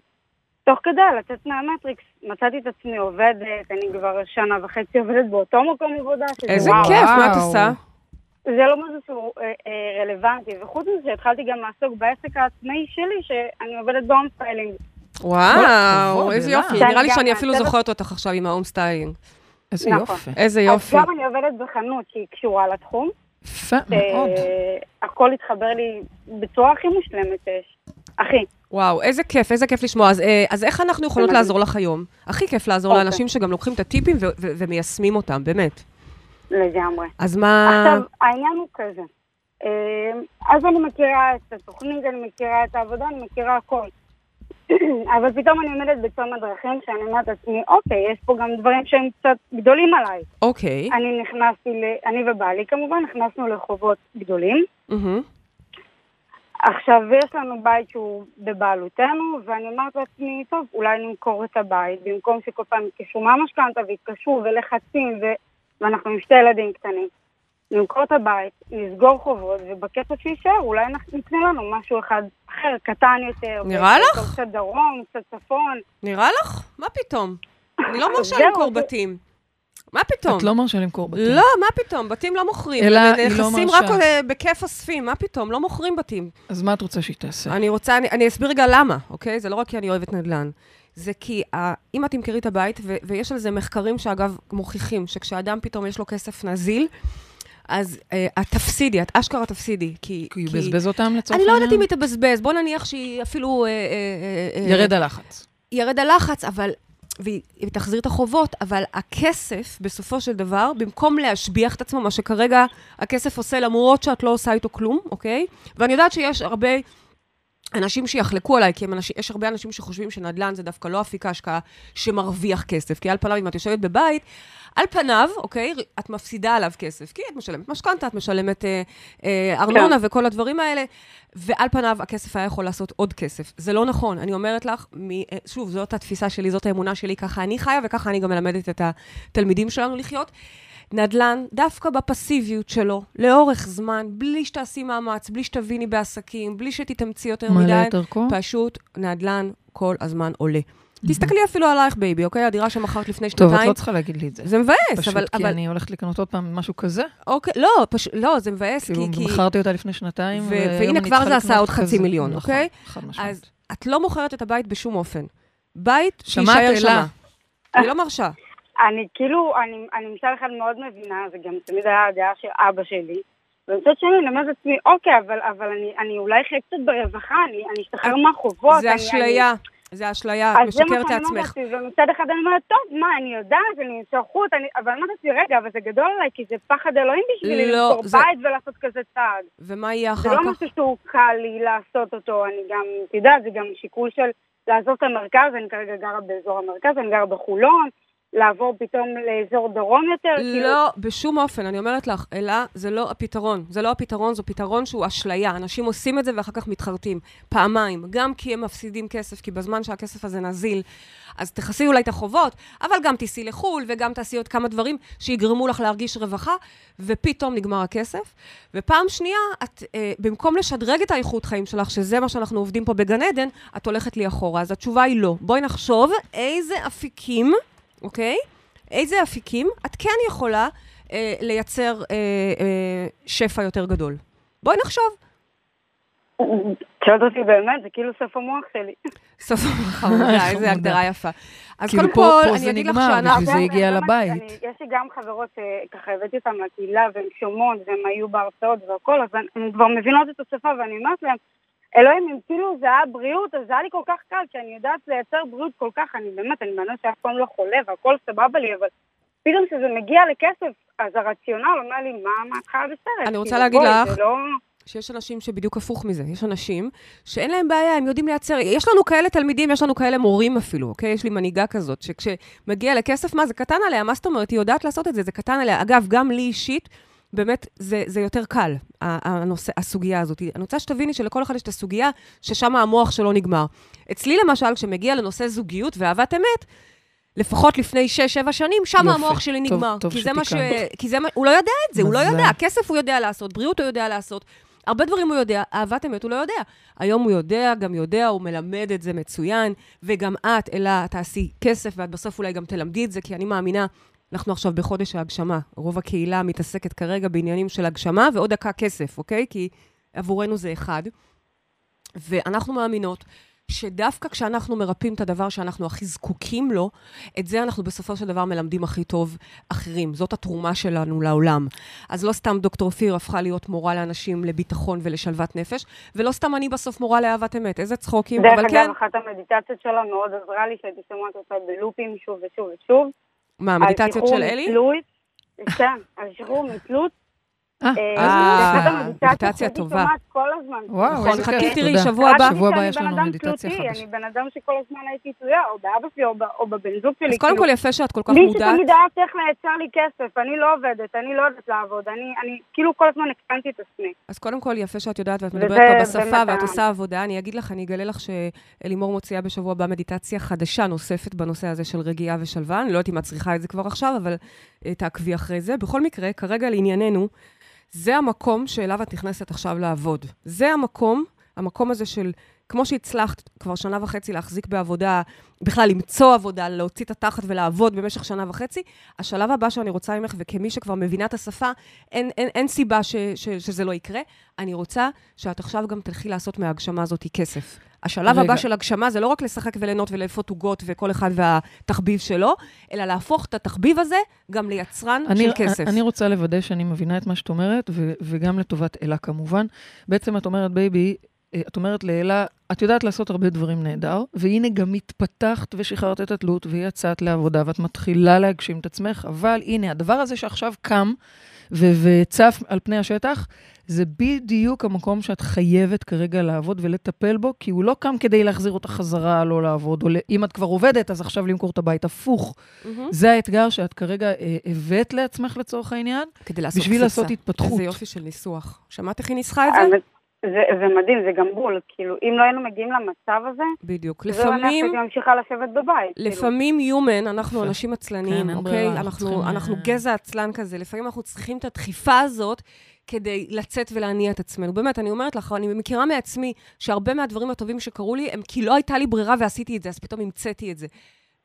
תוך כדי לצאת מהמטריקס, מצאתי את עצמי עובדת, אני כבר שנה וחצי עובדת באותו מקום עבודה, איזה כיף, מה את עושה? זה לא משהו שהוא אה, אה, רלוונטי. וחוץ מזה, התחלתי גם לעסוק בעסק העצמאי שלי, שאני עובדת ב home styling. וואו, איזה יופי. נראה לי שאני אפילו זוכרת אותך עכשיו עם ה home styling. איזה נכון. יופי. איזה יופי. אז גם אני עובדת בחנות שהיא קשורה לתחום. יפה מאוד. הכל התחבר לי בצורה הכי מושלמת שיש. אחי. וואו, איזה כיף, איזה כיף לשמוע. אז, אה, אז איך אנחנו יכולות לעזור לך היום? הכי כיף לעזור אוקיי. לאנשים שגם לוקחים את הטיפים ומיישמים אותם, באמת. לגמרי. אז מה... עכשיו, העניין הוא כזה. אה, אז אני מכירה את התוכנית, אני מכירה את העבודה, אני מכירה הכל. אבל פתאום אני עומדת בצומת דרכים שאני אומרת לעצמי, אוקיי, יש פה גם דברים שהם קצת גדולים עליי. אוקיי. אני נכנסתי, ל... אני ובעלי כמובן, נכנסנו לחובות גדולים. עכשיו, יש לנו בית שהוא בבעלותנו, ואני אומרת לעצמי, טוב, אולי נמכור את הבית, במקום שכל פעם יתקשרו מהמשכנתה ויתקשרו ולחצים, ו... ואנחנו עם שתי ילדים קטנים. נמכור את הבית, נסגור חובות, ובכסף שיישאר, אולי אנחנו נקנה לנו משהו אחד אחר, קטן יותר. נראה לך? קצת דרום, קצת צפון. נראה לך? מה פתאום? אני לא מרשה למכור בתים. מה פתאום? את לא מרשה למכור בתים. לא, מה פתאום? בתים לא מוכרים. אלא היא לא נכסים מרשה. רק אה, בכיף אוספים, מה פתאום? לא מוכרים בתים. אז מה את רוצה שהיא תעשה? אני רוצה, אני, אני אסביר רגע למה, אוקיי? זה לא רק כי אני אוהבת נדל"ן. זה כי ה, אם את תמכרי את הבית, ו, ויש על זה מחקרים שאגב מוכיחים, שכשאדם פתאום יש לו כסף נזיל, אז אה, את תפסידי, את אשכרה תפסידי. כי, כי הוא יבזבז אותם לצורך אני לא יודעת אם העניין? היא תבזבז, בוא נניח שהיא אפילו... אה, אה, אה, ירד הלחץ. ירד הלחץ, אבל... והיא תחזיר את החובות, אבל הכסף, בסופו של דבר, במקום להשביח את עצמו, מה שכרגע הכסף עושה, למרות שאת לא עושה איתו כלום, אוקיי? ואני יודעת שיש הרבה אנשים שיחלקו עליי, כי אנשים, יש הרבה אנשים שחושבים שנדל"ן זה דווקא לא אפיק ההשקעה שמרוויח כסף. כי על פניו, אם את יושבת בבית, על פניו, אוקיי, את מפסידה עליו כסף. כי את משלמת משכנתה, את משלמת אה, אה, ארנונה כן. וכל הדברים האלה, ועל פניו הכסף היה יכול לעשות עוד כסף. זה לא נכון. אני אומרת לך, מ, אה, שוב, זאת התפיסה שלי, זאת האמונה שלי, ככה אני חיה וככה אני גם מלמדת את התלמידים שלנו לחיות. נדל"ן, דווקא בפסיביות שלו, לאורך זמן, בלי שתעשי מאמץ, בלי שתביני בעסקים, בלי שתתאמצי יותר מדי, ערכו? פשוט נדל"ן כל הזמן עולה. תסתכלי אפילו עלייך, בייבי, אוקיי? הדירה שמכרת לפני טוב, את שנתיים. לא צריכה להגיד לי את זה. זה מבאס, פשוט אבל... כי אבל אני הולכת לקנות עוד פעם משהו כזה. אוקיי, לא, פשוט, לא, זה מבאס, כאילו, כי... כי מכרתי אותה לפני שנתיים, ו- והנה כבר זה עשה עוד חצי. מיליון, נכון, אוקיי? חד משמעית. אז את לא מוכרת את הבית בשום אופן. בית שמעת, שיישאר אלה? שמה. אני לא מרשה. אני כאילו, אני, אני מצד אחד מאוד מבינה, זה גם תמיד היה הדעה של אבא שלי. ומצד שני, אני אומרת לעצמי, אוקיי, אבל, אבל אני, אני אולי אחיה קצת ברווחה, אני, אני אשתחרר מהחובות. זה אני- אשליה. זה אשליה, את אז זה מה משקרת שאני אומרת לעצמך. ומצד אחד אני אומרת, טוב, מה, אני יודעת, אני עם שייכות, אני... אבל אני אומרת לעצמי, רגע, אבל זה גדול עליי, כי זה פחד אלוהים בשבילי לא, למכור זה- בית ולעשות כזה צעד. ומה יהיה זה אחר לא כך? משהו שהוא קל לי לעשות אותו, אני גם, את יודעת, זה גם שיקול של לעזוב את המרכז, אני כרגע גרה באזור המרכז, אני גרה בחולון, לעבור פתאום לאזור דרום יותר, כאילו... לא, בשום אופן, אני אומרת לך, אלא זה לא הפתרון. זה לא הפתרון, זה פתרון שהוא אשליה. אנשים עושים את זה ואחר כך מתחרטים. פעמיים, גם כי הם מפסידים כסף, כי בזמן שהכסף הזה נזיל, אז תכסי אולי את החובות, אבל גם תיסעי לחו"ל, וגם תעשי עוד כמה דברים שיגרמו לך להרגיש רווחה, ופתאום נגמר הכסף. ופעם שנייה, את, אה, במקום לשדרג את האיכות חיים שלך, שזה מה שאנחנו עובדים פה בגן עדן, את הולכת לי אחורה. אז התשובה היא לא. בואי נחשוב איזה אפיקים, אוקיי? איזה אפיקים את כן יכולה אה, לייצר אה, אה, שפע יותר גדול. בואי נחשוב. שואלת אותי באמת, זה כאילו סוף המוח שלי. סוף חמודה, איזה. הגדרה יפה. אז כאילו קודם פה- כל, פה אני אגיד לך שאנחנו... בשביל זה הגיע לבית. יש לי גם חברות שככה הבאתי אותן לקהילה והן שומעות והן היו בהרצאות והכל, אז הן כבר מבינות את השפה ואני אומרת להן, אלוהים, אם כאילו זה היה בריאות, אז זה היה לי כל כך קל, כי אני יודעת לייצר בריאות כל כך, אני באמת, אני מאמינה שאף פעם לא חולה והכל סבבה לי, אבל פתאום כשזה מגיע לכסף, אז הרציונל אומר לי, מה, מה את חיה בסרט? אני רוצה כאילו, להגיד בואי, לך- לא... שיש אנשים שבדיוק הפוך מזה. יש אנשים שאין להם בעיה, הם יודעים לייצר. יש לנו כאלה תלמידים, יש לנו כאלה מורים אפילו, אוקיי? יש לי מנהיגה כזאת, שכשמגיע לכסף, מה, זה קטן עליה, מה זאת אומרת? היא יודעת לעשות את זה, זה קטן עליה. אגב, גם לי אישית, באמת, זה, זה יותר קל, הנושא, הסוגיה הזאת. אני רוצה שתביני שלכל אחד יש את הסוגיה ששם המוח שלו נגמר. אצלי, למשל, כשמגיע לנושא זוגיות ואהבת אמת, לפחות לפני 6-7 שנים, שם יופי. המוח שלי טוב- נגמר. טוב כי זה מה ש... כי זה מה... הוא לא יודע את זה, הוא לא. יודע. כסף הוא יודע לעשות, בריאות הוא יודע לעשות. הרבה דברים הוא יודע, אהבת אמת הוא לא יודע. היום הוא יודע, גם יודע, הוא מלמד את זה מצוין, וגם את, אלא תעשי כסף, ואת בסוף אולי גם תלמדי את זה, כי אני מאמינה, אנחנו עכשיו בחודש ההגשמה. רוב הקהילה מתעסקת כרגע בעניינים של הגשמה, ועוד דקה כסף, אוקיי? כי עבורנו זה אחד. ואנחנו מאמינות שדווקא כשאנחנו מרפאים את הדבר שאנחנו הכי זקוקים לו, את זה אנחנו בסופו של דבר מלמדים הכי טוב אחרים. זאת התרומה שלנו לעולם. אז לא סתם דוקטור אופיר הפכה להיות מורה לאנשים לביטחון ולשלוות נפש, ולא סתם אני בסוף מורה לאהבת אמת. איזה צחוקים, דרך אבל אגב, כן. אחת המדיטציות שלה מאוד עזרה לי, שהייתי שומעת אותה בלופים שוב ושוב ושוב. מה, המדיטציות של אלי? מתלות, כן, על שחרור מתלות אה, אה, אז יופי. מדיטציה טובה. וואו, נכון, חכי, תראי. שבוע הבא- שבוע הבא יש אני לנו בן אדם מדיטציה חדשה. אני בן אדם שכל הזמן הייתי תלויה, או באבא שלי, או בבן זוג שלי. אז קודם כאילו, כל יפה שאת כל כך מי מודעת. שתמיד היה צריך לייצר לי כסף, אני לא עובדת, אני לא יודעת לעבוד, אני, כאילו כל הזמן הקטנתי את עצמי. אז קודם כל, יפה שאת יודעת ואת מדברת פה בשפה ואת עושה עבודה. אני אגיד לך, אני אגלה לך שאלימור מוציאה בשבוע הבא מדיטציה חדשה נוספת בנושא הזה של רגיעה ושלווה. אני לא יודעת אם את צריכה את זה כבר עכשיו, אבל אה, תעקבי אחרי זה. בכל מקרה, כרגע לענייננו, זה המקום שאליו את נכנסת עכשיו לעבוד. זה המקום, המקום הזה של, כמו שהצלחת כבר שנה וחצי להחזיק בעבודה, בכלל למצוא עבודה, להוציא את התחת ולעבוד במשך שנה וחצי, השלב הבא שאני רוצה ממך, וכמי שכבר מבינה את השפה, אין, אין, אין סיבה ש, ש, שזה לא יקרה. אני רוצה שאת עכשיו גם תלכי לעשות מההגשמה הזאת כסף. השלב רגע. הבא של הגשמה זה לא רק לשחק וליהנות ולאפות עוגות וכל אחד והתחביב שלו, אלא להפוך את התחביב הזה גם ליצרן אני, של כסף. אני רוצה לוודא שאני מבינה את מה שאת אומרת, ו, וגם לטובת אלה כמובן. בעצם את אומרת, בייבי, אה, את אומרת לאלה, את יודעת לעשות הרבה דברים נהדר, והנה גם התפתחת ושחררת את התלות, ויצאת לעבודה, ואת מתחילה להגשים את עצמך, אבל הנה, הדבר הזה שעכשיו קם ו- וצף על פני השטח, זה בדיוק המקום שאת חייבת כרגע לעבוד ולטפל בו, כי הוא לא קם כדי להחזיר אותך חזרה לא לעבוד, או אם את כבר עובדת, אז עכשיו למכור את הבית. הפוך. מהמם. זה האתגר שאת כרגע אה, הבאת לעצמך לצורך העניין, כדי לעשות בשביל קפיצה. לעשות התפתחות. איזה יופי של ניסוח. שמעת איך היא ניסחה את זה? זה, זה מדהים, זה גם בול. כאילו, אם לא היינו מגיעים למצב הזה, בדיוק. לפעמים, הייתי ממשיכה לשבת בבית. כאילו. לפעמים human, אנחנו יפה. אנשים כן, עצלנים, אין אוקיי? אנחנו אנחנו צריכים, אנחנו אה, גזע עצלן כזה. לפעמים אנחנו צריכים את הדחיפה הזאת כדי לצאת ולהניע את עצמנו. באמת, אני אומרת לך, אני מכירה מעצמי שהרבה מהדברים הטובים שקרו לי הם כי לא הייתה לי ברירה ועשיתי את זה, אז פתאום המצאתי את זה.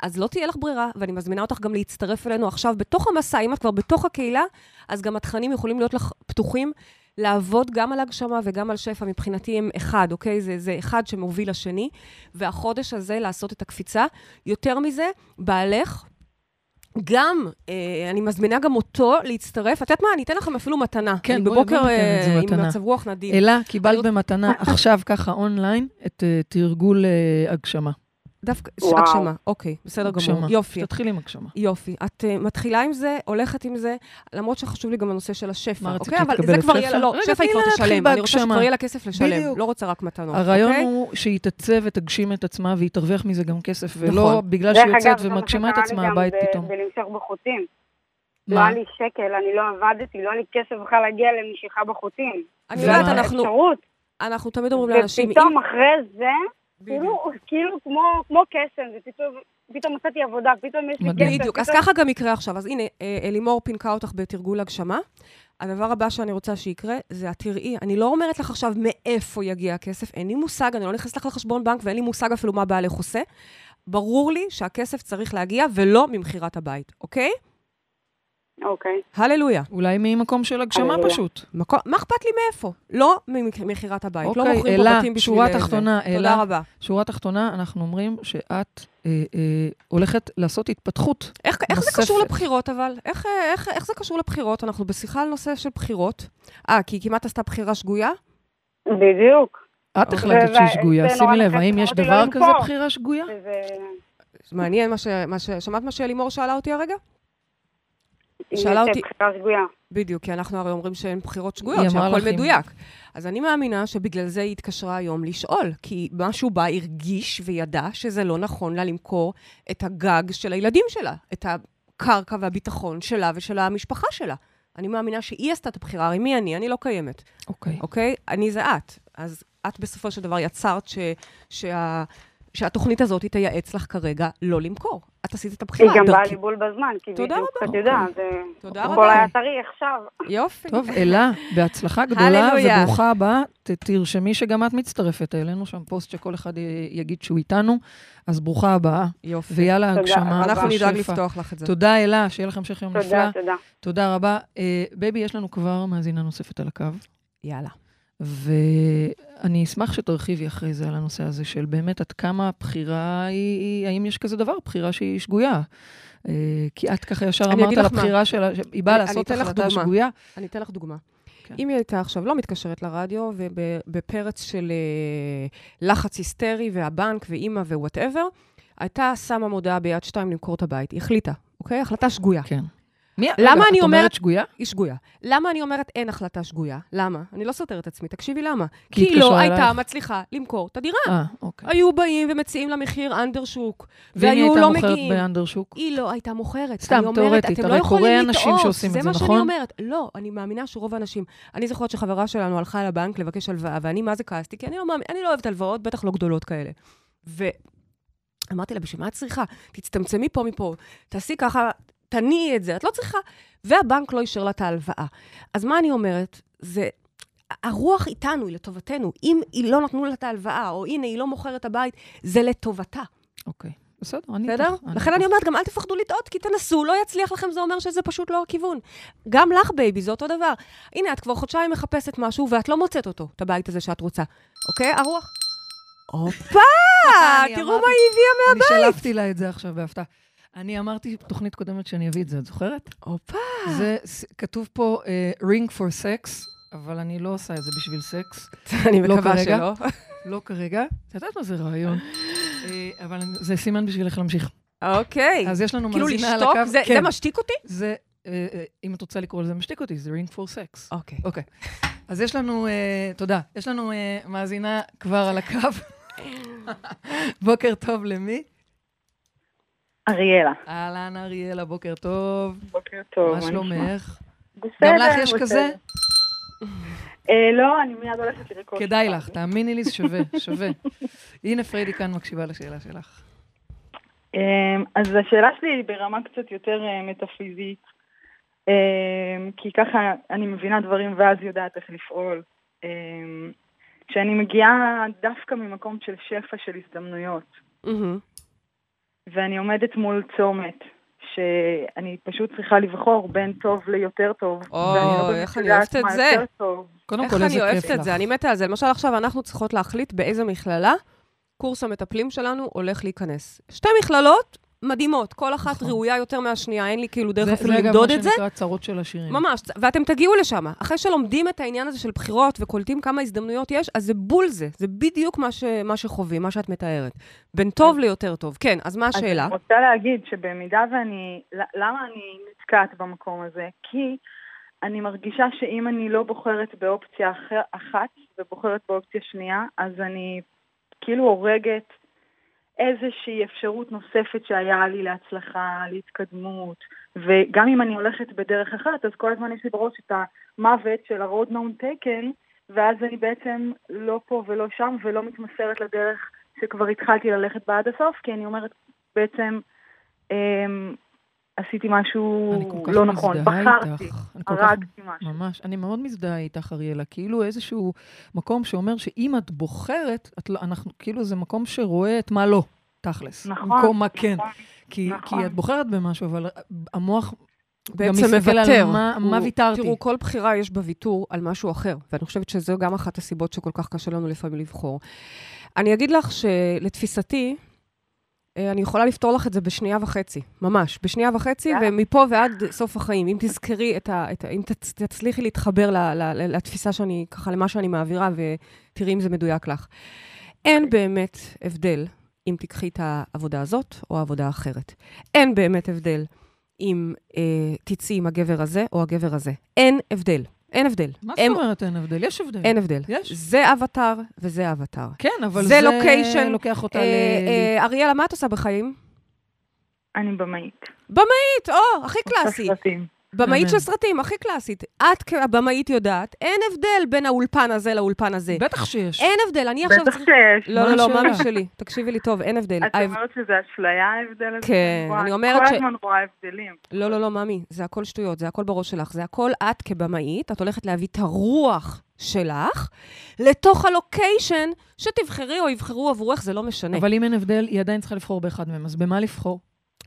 אז לא תהיה לך ברירה, ואני מזמינה אותך גם להצטרף אלינו עכשיו בתוך המסע, אם את כבר בתוך הקהילה, אז גם התכנים יכולים להיות לך פתוחים. לעבוד גם על הגשמה וגם על שפע, מבחינתי הם אחד, אוקיי? זה, זה אחד שמוביל לשני, והחודש הזה לעשות את הקפיצה. יותר מזה, בעלך, גם, אה, אני מזמינה גם אותו להצטרף. את יודעת מה? אני אתן לכם אפילו מתנה. כן, בואי- בבוקר זה אה, עם מתנה. מצב רוח נדיב. אלה, קיבלת אני במתנה עכשיו ככה אונליין את אה, תרגול אה, הגשמה. דווקא, וואו. הגשמה, אוקיי, בסדר הגשמה. גמור. יופי. תתחילי עם הגשמה. יופי. את uh, מתחילה עם זה, הולכת עם זה, למרות שחשוב לי גם הנושא של השפע, מה, רצית אוקיי? אבל זה כבר? יהיה, לה- לא, שפע היא כבר תשלם. אני רוצה. שכבר יהיה לה כסף לשלם, בדיוק. לא רוצה רק מתנות, הרעיון אוקיי? הוא שהיא תצא ותגשים את עצמה והיא תרוויח מזה גם כסף, ולא נכון. בגלל דרך שהיא יוצאת ומגשימה את עצמה הבית פתאום. בלמשוך בחוטים. לא? היה לי שקל, אני לא עבדתי, לא היה לי כסף בכלל להגיע למשיכה בחוטים. אני? יודעת, אנחנו-. אנחנו תמיד אומרים לאנשים, ופתאום אחרי זה. כאילו, כאילו כמו, כמו קסם, ופתאום פתאום מצאתי עבודה, פתאום יש לי. כסף. בדיוק, אז פתאום- ככה גם יקרה עכשיו. אז הנה, אה, אלימור פינקה אותך בתרגול הגשמה. הדבר הבא שאני רוצה שיקרה, זה את תראי, אני לא אומרת לך עכשיו מאיפה יגיע הכסף, אין לי מושג, אני לא נכנסת לך לחשבון בנק ואין לי מושג אפילו מה בעלך עושה. ברור לי שהכסף צריך להגיע ולא ממכירת הבית, אוקיי? אוקיי. הללויה. אולי ממקום של הגשמה הללויה. פשוט. מקו- מה אכפת לי מאיפה? לא ממכירת הבית, לא אוקיי, מוכרים פה אלה, בתים בשביל שורה זה. תחתונה, תודה אלה. רבה. שורה תחתונה, אנחנו אומרים שאת אה, אה, הולכת לעשות התפתחות. איך, איך זה נוספת. קשור לבחירות, אבל? איך, אה, איך, איך זה קשור לבחירות? אנחנו בשיחה על נושא של בחירות. אה, כי היא כמעט עשתה בחירה שגויה? בדיוק. את אוקיי. החלטת שהיא שגויה. שימי לב, האם יש לא דבר כזה. בחירה שגויה? מעניין מה ש... מה ש... שמעת מה שאלימור שאלה אותי הרגע? אם שאלה יש אותי- בחירה שגויה. בדיוק, כי אנחנו הרי אומרים שאין בחירות שגויות, שהכל אם- מדויק. אז אני מאמינה שבגלל זה היא התקשרה היום לשאול, כי משהו בה הרגיש וידע שזה לא נכון לה למכור את הגג של הילדים שלה, את הקרקע והביטחון שלה ושל המשפחה שלה. אני מאמינה שהיא עשתה את הבחירה, הרי מי אני? אני לא קיימת, אוקיי. אוקיי? אני זה את. אז את בסופו של דבר יצרת ש... שה... שהתוכנית הזאת תייעץ לך כרגע לא למכור. את עשית את היא הבחירה. גם באה דרכי. לי בול בזמן, כי תודה בדיוק, רבה. את יודעת, זה... תודה הכל. היה טרי עכשיו. יופי. טוב, אלה, בהצלחה גדולה. וברוכה הבאה. תרשמי שגם את מצטרפת. העלינו שם פוסט שכל אחד יגיד שהוא איתנו, אז ברוכה הבאה. יופי. ויאללה, תודה הגשמה. אנחנו נדאג. לפתוח לך את זה. תודה, אלה, שיהיה לך המשך יום נפלא. תודה, תודה. תודה רבה. אה, בייבי, יש לנו כבר מאזינה נוספת על הקו, יאללה. ואני אשמח שתרחיבי אחרי זה על הנושא הזה של באמת עד כמה הבחירה היא, האם יש כזה דבר, בחירה שהיא שגויה. אה, כי את ככה ישר אמרת על. הבחירה שלה, היא באה לעשות החלטה. שגויה. אני אתן לך דוגמה. כן. אם היא הייתה עכשיו לא מתקשרת לרדיו, ובפרץ של אה, לחץ היסטרי, והבנק, ואימא ו whatever, הייתה שמה מודעה ביד שתיים למכור את הבית. היא החליטה, אוקיי? החלטה שגויה. כן. מי? למה רגע, אני את אומרת- אומרת שגויה? היא שגויה. למה אני אומרת אין החלטה שגויה? למה? אני לא סותרת את עצמי, תקשיבי למה. כי היא לא הייתה. מצליחה למכור את הדירה. אה, אוקיי. היו באים ומציעים לה מחיר under שוק, ואם היא והיו הייתה לא מוכרת מגיעים. באנדר שוק? היא לא הייתה מוכרת. סתם, תיאורטית, לא הרי קורה אנשים שעושים את זה, זה מה שאני נכון? אומרת. לא, אני מאמינה שרוב האנשים... אני זוכרת שחברה שלנו הלכה לבנק לבקש הלוואה, ואני מה זה כעסתי? כי אני לא, מאמין, אני לא אוהבת הלוואות, בטח לא גדולות כאלה. ואמרתי לה, בשביל מה את צריכה? תצטמצמי פה מפה, תעשי ככה, תניעי את זה, את לא צריכה. והבנק לא אישר לה את ההלוואה. אז מה אני אומרת? זה... הרוח איתנו, היא לטובתנו. אם היא לא נתנו לה את ההלוואה, או הנה, היא לא מוכרת את הבית, זה לטובתה. אוקיי. בסדר, אני בסדר? איתך, לכן. אני אומרת, גם אל תפחדו לטעות, כי תנסו, לא יצליח לכם, זה אומר שזה פשוט לא הכיוון. גם לך, בייבי, זה אותו דבר. הנה, את כבר חודשיים מחפשת משהו, ואת לא מוצאת אותו, את הבית הזה שאת רוצה. אוקיי? הרוח? הופה! אני תראו מה היא הביאה אני מהבית. שלפתי לה את זה עכשיו בהפתעה. אני אמרתי תוכנית קודמת שאני אביא את זה, את זוכרת? הופה. זה, כתוב פה אה, ring for sex, אבל אני לא עושה את זה בשביל סקס. אני לא מקווה כרגע. שלא. לא כרגע. את יודעת מה זה רעיון. אה, אבל אני- זה סימן בשביל איך להמשיך. אוקיי. אז יש לנו כאילו מאזינה על לשתוק? הקו. זה- כן. זה משתיק אותי? זה, אה, אם את רוצה לקרוא לזה משתיק אותי, זה ring for sex. אוקיי. אוקיי. אז יש לנו, אה, תודה, יש לנו אה, מאזינה כבר על הקו. בוקר טוב למי? אריאלה. אהלן אריאלה, בוקר טוב. בוקר טוב. מה שלומך? בסדר. גם לך יש. כזה? אה, לא, אני מיד הולכת לרכוש. כדאי לך, תאמיני לי, זה שווה, שווה. הנה פריידי כאן מקשיבה לשאלה שלך. אמ, אז השאלה שלי היא ברמה קצת יותר אה, מטאפיזית, אמ, כי ככה אני מבינה דברים ואז יודעת איך לפעול. אמ, כשאני מגיעה דווקא ממקום של שפע של הזדמנויות. ואני עומדת מול צומת, שאני פשוט צריכה לבחור בין טוב ליותר טוב. ואני לא איך אני אוהבת את זה. יותר טוב. קודם איך כל, אני איזה אוהבת כיף את לך. זה, אני מתה על זה. למשל עכשיו אנחנו צריכות להחליט באיזה מכללה קורס המטפלים שלנו הולך להיכנס. שתי מכללות מדהימות, כל אחת נכון. ראויה יותר מהשנייה, אין לי כאילו דרך זה- אפילו זה למדוד מה את זה. שנקרא צרות של השירים. ממש, ואתם תגיעו לשם. אחרי שלומדים את העניין הזה של בחירות וקולטים כמה הזדמנויות יש, אז זה בול זה. זה בדיוק מה, ש, מה שחווים, מה שאת מתארת. בין טוב ליותר טוב. כן, אז מה השאלה? אני רוצה להגיד שבמידה ואני... למה אני נתקעת במקום הזה? כי אני מרגישה שאם אני לא בוחרת באופציה אחר, אחת ובוחרת באופציה שנייה, אז אני כאילו הורגת איזושהי אפשרות נוספת שהיה לי להצלחה, להתקדמות. וגם אם אני הולכת בדרך אחרת, אז כל הזמן יש לי בראש את המוות של ה-road known taken, ואז אני בעצם לא פה ולא שם ולא מתמסרת לדרך שכבר התחלתי ללכת בה עד הסוף, כי אני אומרת, בעצם אמ, עשיתי משהו לא נכון, בחרתי, הרגתי משהו. ממש. אני מאוד מזדהה איתך, אריאלה. כאילו איזשהו מקום שאומר שאם את בוחרת, את לא, אנחנו, כאילו זה מקום שרואה את מה לא, תכלס. נכון, במקום מה כן. נכון. כי, נכון. כי את בוחרת במשהו, אבל המוח בעצם מוותר. מה- הוא- מה ויתרתי. תראו, כל בחירה יש בה ויתור על משהו אחר, ואני חושבת שזו גם אחת הסיבות שכל כך קשה לנו לפעמים לבחור. אני אגיד לך שלתפיסתי, אני יכולה לפתור לך את זה בשנייה וחצי, ממש, בשנייה וחצי, יאללה. ומפה ועד סוף החיים. אם תזכרי את ה... את ה אם תצ, תצליחי להתחבר ל, ל, ל, לתפיסה שאני, ככה, למה שאני מעבירה, ותראי אם זה מדויק לך. אין באמת הבדל אם תיקחי את העבודה הזאת או העבודה האחרת. אין באמת הבדל אם אה, תצאי עם הגבר הזה או הגבר הזה. אין הבדל. אין הבדל. מה הם- זאת אומרת אין הבדל? יש הבדל. אין הבדל. יש. זה אבטאר וזה אבטאר. כן, אבל זה זה לוקיישן, לוקח אותה אה, ל... אה, אריאלה, מה את עושה בחיים? אני במאית. במאית, או, הכי קלאסי. במאית. של סרטים, הכי קלאסית. את כבמאית יודעת, אין הבדל בין האולפן הזה לאולפן הזה. בטח שיש. אין הבדל, אני עכשיו... בטח שיש. לא, מה לא, לא? ממי שלי, תקשיבי לי טוב, אין הבדל. את אומרת שזה אשליה ההבדל הזה? כן, אני אומרת ש- כל הזמן רואה הבדלים. לא, לא, לא, ממי, זה הכל שטויות, זה הכל בראש שלך. זה הכל את כבמאית, את הולכת להביא את הרוח שלך לתוך ה location שתבחרי או יבחרו עבורך, זה לא משנה. אבל אם אין הבדל, היא עדיין צריכה לבחור באחד מהם, אז במה לבחור?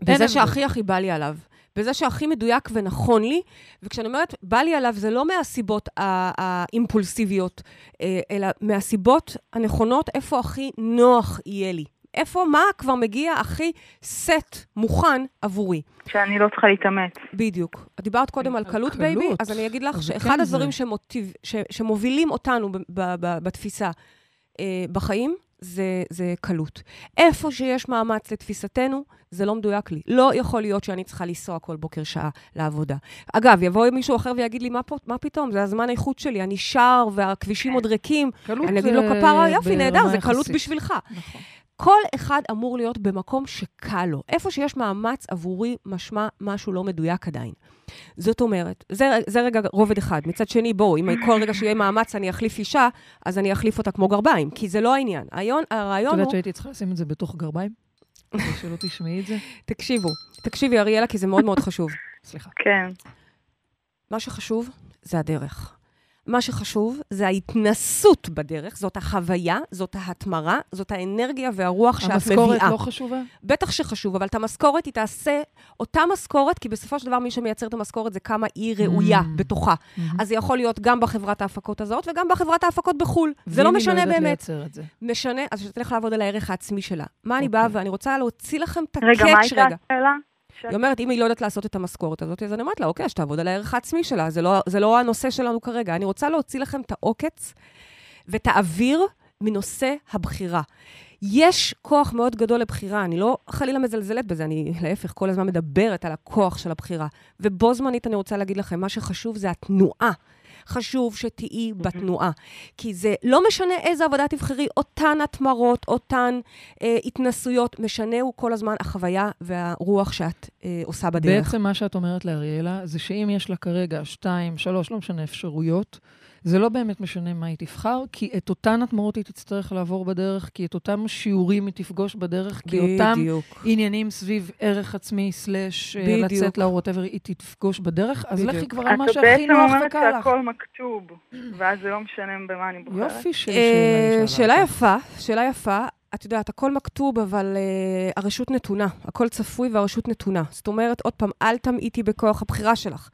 בזה. שהכי הכי בא לי עליו. בזה שהכי מדויק ונכון לי, וכשאני אומרת בא לי עליו, זה לא מהסיבות האימפולסיביות, אה, אלא מהסיבות הנכונות, איפה הכי נוח יהיה לי. איפה, מה כבר מגיע הכי סט מוכן עבורי. שאני לא צריכה להתאמץ. בדיוק. את דיברת קודם על קלות, קלות. בייבי, אז אני אגיד לך שאחד כן הדברים זה. שמוטיב, ש, שמובילים אותנו ב, ב, ב, בתפיסה אה, בחיים, זה, זה קלות. איפה שיש מאמץ לתפיסתנו, זה לא מדויק לי. לא יכול להיות שאני צריכה לנסוע כל בוקר שעה לעבודה. אגב, יבוא מישהו אחר ויגיד לי, מה, פה, מה פתאום, זה הזמן האיכות שלי, אני שר והכבישים עוד ריקים. קלות אני אגיד לו, אה, כפרה, יופי, נהדר, זה קלות. בשבילך. נכון. כל אחד אמור להיות במקום שקל לו. איפה שיש מאמץ עבורי, משמע משהו לא מדויק עדיין. זאת אומרת, זה, זה רגע רובד אחד. מצד שני, בואו, אם כל רגע שיהיה מאמץ אני אחליף אישה, אז אני אחליף אותה כמו גרביים, כי זה לא העניין. הרעיון, את הרעיון יודעת הוא... שהייתי צריכה לשים את זה בתוך גרביים? כדי שלא תשמעי את זה? תקשיבו, תקשיבי, אריאלה, כי זה מאוד מאוד חשוב. סליחה. כן. מה שחשוב זה הדרך. מה שחשוב זה ההתנסות בדרך, זאת החוויה, זאת ההתמרה, זאת האנרגיה והרוח שאת מביאה. המשכורת לא חשובה? בטח שחשוב, אבל את המשכורת היא תעשה אותה משכורת, כי בסופו של דבר מי שמייצר את המשכורת זה כמה היא ראויה Mm. בתוכה. אז זה יכול להיות גם בחברת ההפקות הזאת וגם בחברת ההפקות בחו"ל. זה לא משנה ואם היא לא יודעת באמת. לייצר את זה. משנה, אז שתלך לעבוד על הערך העצמי שלה. מה אני אוקיי. באה ואני רוצה להוציא לכם את רגע, מה הקאץ' הייתה רגע. השאלה? היא אומרת, אם היא לא יודעת לעשות את המשכורת הזאת, אז אני אומרת לה, אוקיי, אז תעבוד על הערך העצמי שלה, זה לא, זה לא הנושא שלנו כרגע. אני רוצה להוציא לכם את העוקץ ואת האוויר מנושא הבחירה. יש כוח מאוד גדול לבחירה, אני לא חלילה מזלזלת בזה, אני להפך, כל הזמן מדברת על הכוח של הבחירה. ובו זמנית אני רוצה להגיד לכם, מה שחשוב זה התנועה. חשוב שתהיי בתנועה. כי זה לא משנה איזה עבודה תבחרי, אותן התמרות, אותן אה, התנסויות, משנה הוא כל הזמן החוויה והרוח שאת אה, עושה בדרך. בעצם מה שאת אומרת לאריאלה, זה שאם יש לה כרגע שתיים, שלוש, לא משנה, אפשרויות, זה לא באמת משנה מה היא תבחר, כי את אותן התמרות היא תצטרך לעבור בדרך, כי את אותם שיעורים היא תפגוש בדרך, כי אותם. עניינים סביב ערך עצמי, סלאש, אה. לצאת לאור, ווטאבר, היא תפגוש בדרך, אז. לכי כבר על מה אתה שהכי בעצם נוח אומרת וקל לך. שהכל מכתוב, ואז זה לא משנה במה אני בוחרת. יופי של אה, שאלה. יפה, שאלה יפה. את יודעת, הכל מכתוב, אבל uh, הרשות נתונה. הכל צפוי והרשות נתונה. זאת אומרת, עוד פעם, אל תמעיטי בכוח הבחירה שלך.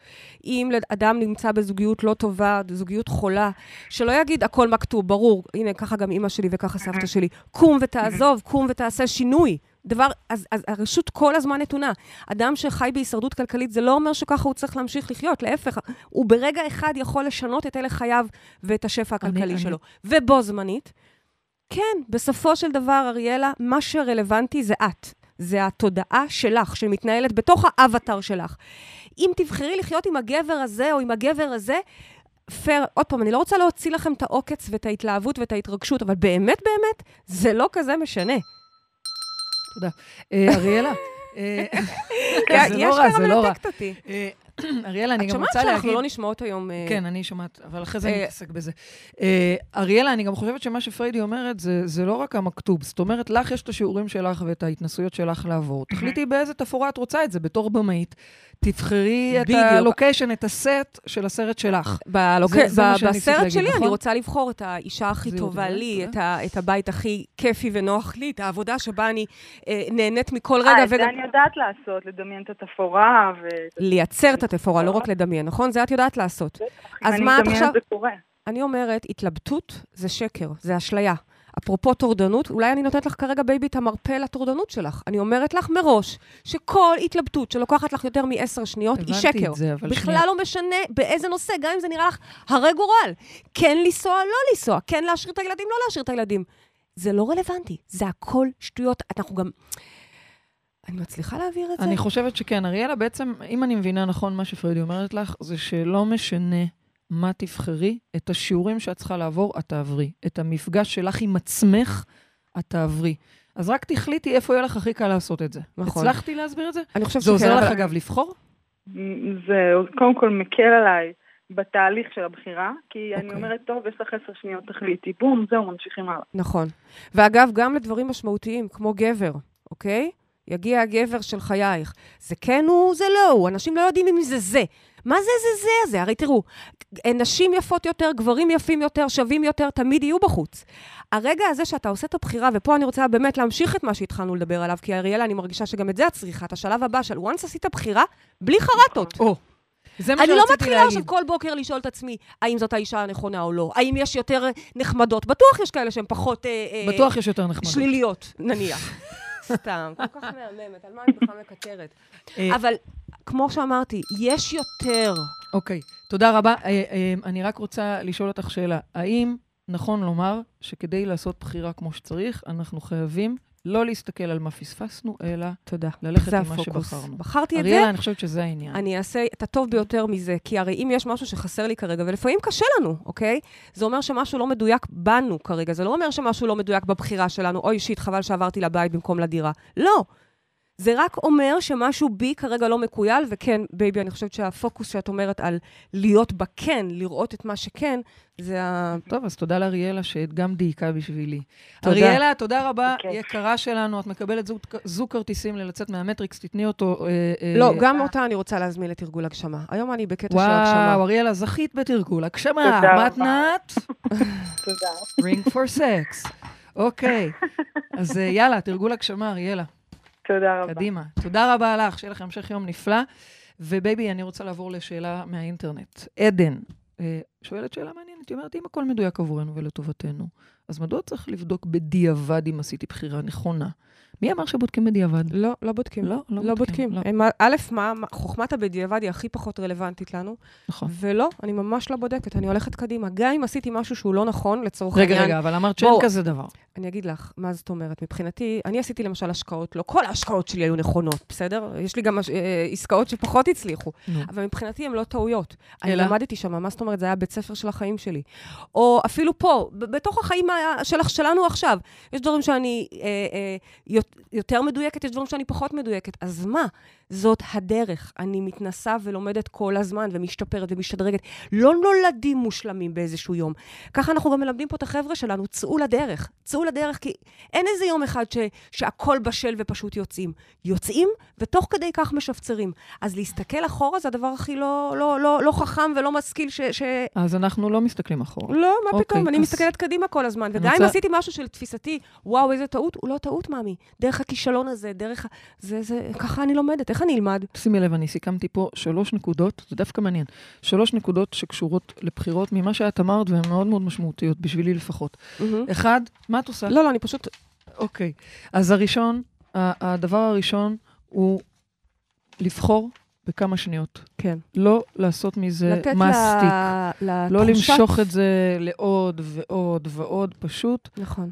אם אדם נמצא בזוגיות לא טובה, זוגיות חולה, שלא יגיד הכל מכתוב, ברור. הנה, ככה גם אימא שלי וככה סבתא שלי. קום ותעזוב, קום ותעשה שינוי. דבר, אז, אז הרשות כל הזמן נתונה. אדם שחי בהישרדות כלכלית, זה לא אומר שככה הוא צריך להמשיך לחיות, להפך, הוא ברגע אחד יכול לשנות את הלך חייו ואת השפע אני- הכלכלי אני- שלו. ובו זמנית, כן, בסופו של דבר, אריאלה, מה שרלוונטי זה את. זה התודעה שלך, שמתנהלת בתוך האבטר שלך. אם תבחרי לחיות עם הגבר הזה או עם הגבר הזה, פייר, עוד פעם, אני לא רוצה להוציא לכם את העוקץ ואת ההתלהבות ואת ההתרגשות, אבל באמת באמת, זה לא כזה משנה. תודה. אה, אריאלה, אה, זה יש לא רע, זה לא רע. מנתקת אותי. אה, אריאלה, אני את גם שומעת רוצה שאנחנו להגיד... לא נשמעות היום... אה, כן, אני שומעת, אבל אחרי זה אה, אני אתעסק בזה. אה, אריאלה, אני גם חושבת שמה שפריידי אומרת, זה, זה לא רק המכתוב. זאת אומרת, לך יש את השיעורים שלך ואת ההתנסויות שלך לעבור. תחליטי באיזה תפאורה את רוצה את זה, בתור במאית. תבחרי את. הלוקיישן, את הסט של הסרט שלך. בסרט להגיד, שלי נכון? אני רוצה לבחור את האישה הכי טובה יודע, לי. את, הבית הכי כיפי ונוח לי, את העבודה שבה אני אה, נהנית מכל אה, רגע, את זה אני יודעת לעשות, לדמיין את התפאורה, ו... לייצר את התפאורה, לא רק לדמיין, נכון? זה את יודעת לעשות. אז אם מה אני את מדמיינת עכשיו- זה קורה. אני אומרת, התלבטות זה שקר, זה אשליה. אפרופו טורדנות, אולי אני נותנת לך כרגע, בייבי, את המרפא לטורדנות שלך. אני אומרת לך מראש, שכל התלבטות שלוקחת לך יותר מעשר שניות היא הבנתי שקר. את זה, אבל בכלל שנייה. לא משנה באיזה נושא, גם אם זה נראה לך הרי גורל. כן לנסוע, לא לנסוע, כן להשאיר את הילדים, לא להשאיר את הילדים. זה לא רלוונטי, זה הכל שטויות. אנחנו גם... אני מצליחה להעביר את זה? אני חושבת שכן. אריאלה, בעצם, אם אני מבינה נכון מה שפריידי אומרת לך, זה שלא משנה מה תבחרי, את השיעורים שאת צריכה לעבור, את תעברי. את המפגש שלך עם עצמך, את תעברי. אז רק תחליטי איפה יהיה לך הכי קל לעשות את זה. נכון. הצלחתי להסביר את זה? אני חושבת זה עוזר אבל- לך, אגב, לבחור? זה קודם כל מקל עליי בתהליך של הבחירה, כי אני אוקיי. אומרת, טוב, יש לך עשר שניות, תחליטי, בום, זהו, ממשיכים הלאה. נכון. ואגב, גם לדברים משמעותיים, כמו גבר, אוקיי? יגיע הגבר של חייך. זה כן הוא, זה לא הוא. אנשים לא יודעים אם זה זה. מה זה זה זה הזה? הרי תראו, נשים יפות יותר, גברים יפים יותר, שווים יותר, תמיד יהיו בחוץ. הרגע הזה שאתה עושה את הבחירה, ופה אני רוצה באמת להמשיך את מה שהתחלנו לדבר עליו, כי אריאלה, אני מרגישה שגם את זה את צריכה, את השלב הבא של once עשית בחירה, בלי חרטות. או, זה מה אני לא שרציתי מתחילה להגיד. עכשיו כל בוקר לשאול את עצמי, האם זאת האישה הנכונה או לא? האם יש יותר נחמדות? בטוח יש כאלה שהן פחות... אה, אה, בטוח יש יותר נחמדות. שליליות, נניח. סתם, כל כך מהממת, על מה אני בכלל מקטרת? אה, אבל כמו שאמרתי, יש יותר. אוקיי, תודה רבה. אה, אה, אני רק רוצה לשאול אותך שאלה. האם נכון לומר שכדי לעשות בחירה כמו שצריך, אנחנו חייבים לא להסתכל על מה פספסנו, אלא תודה. ללכת עם מה. שבחרנו. בחרתי את זה, אריאלה, אני חושבת שזה העניין. אני אעשה את הטוב ביותר מזה, כי הרי אם יש משהו שחסר לי כרגע, ולפעמים קשה לנו, אוקיי? זה אומר שמשהו לא מדויק בנו כרגע, זה לא אומר שמשהו לא מדויק בבחירה שלנו, אוי שיט, חבל שעברתי לבית במקום לדירה. לא. זה רק אומר שמשהו בי כרגע לא מכויל, וכן, בייבי, אני חושבת שהפוקוס שאת אומרת על להיות בכן, לראות את מה שכן, זה ה... טוב, אז תודה לאריאלה שאת גם דייקה בשבילי. תודה. אריאלה, תודה רבה, בכיף. יקרה שלנו. את מקבלת זוג, זוג כרטיסים ללצאת מהמטריקס, תתני אותו. אה, אה, לא, גם אותה אני רוצה להזמין לתרגול הגשמה. היום אני בקטע של הגשמה. וואו, אריאלה, זכית בתרגול. הגשמה, תודה רבה. מתנת, תודה. ring for sex. אוקיי, אז אה, יאללה, תרגול הגשמה, אריאלה. תודה רבה. קדימה. תודה רבה לך, שיהיה לך המשך יום נפלא. ובייבי, אני רוצה לעבור לשאלה מהאינטרנט. עדן אה, שואלת שאלה מעניינת, היא אומרת, אם הכל מדויק עבורנו ולטובתנו, אז מדוע צריך לבדוק בדיעבד אם עשיתי בחירה נכונה? מי אמר שבודקים בדיעבד? לא, לא בודקים. לא, לא לא בודקים. לא. הם- א', מה, חוכמת הבדיעבד היא הכי פחות רלוונטית לנו, נכון. ולא, אני ממש לא בודקת, אני הולכת קדימה. גם אם עשיתי משהו שהוא לא נכון, לצורך רגע, העניין, רגע, אבל אמרת שאין. כזה דבר. אני אגיד לך, מה זאת אומרת? מבחינתי, אני עשיתי למשל השקעות, לא כל ההשקעות שלי היו נכונות, בסדר? יש לי גם אה, עסקאות שפחות הצליחו, נו. אבל מבחינתי הן לא טעויות. אני אלא? למדתי שם, מה זאת אומרת? זה היה בית ספר של החיים שלי. או אפילו פה, בתוך החיים ה- של, שלנו עכשיו, יש דברים שאני אה, אה, יות- יותר מדויקת, יש דברים שאני פחות מדויקת. אז מה? זאת הדרך. אני מתנסה ולומדת כל הזמן, ומשתפרת ומשתדרגת. לא נולדים מושלמים באיזשהו יום. ככה אנחנו גם מלמדים פה את החבר'ה שלנו, צאו לדרך. צאו לדרך, כי אין איזה יום אחד ש, שהכל בשל ופשוט יוצאים. יוצאים, ותוך כדי כך משפצרים. אז להסתכל אחורה זה הדבר הכי לא, לא, לא, לא חכם ולא משכיל ש... ש... אז אנחנו לא מסתכלים אחורה. לא, מה אוקיי, פתאום, אני אז- מסתכלת קדימה כל הזמן. אני וגם אם רוצה- עשיתי משהו שלתפיסתי, וואו, איזה טעות, הוא לא טעות, מאמי. דרך הכישלון הזה, דרך. זה, זה, ככה אני לומדת, איך אני אלמד? שימי לב, אני סיכמתי פה שלוש נקודות, זה דווקא מעניין, שלוש נקודות שקשורות לבחירות ממה שאת אמרת, והן מאוד מאוד משמעותיות, בשבילי לפחות. מהמם. אחד, מה את עושה? לא, לא, אני פשוט... אוקיי. אז הראשון, הדבר הראשון הוא לבחור בכמה שניות. כן. לא לעשות מזה לתת מסטיק. ל... לא לתחושת- למשוך את זה לעוד ועוד ועוד, פשוט, נכון.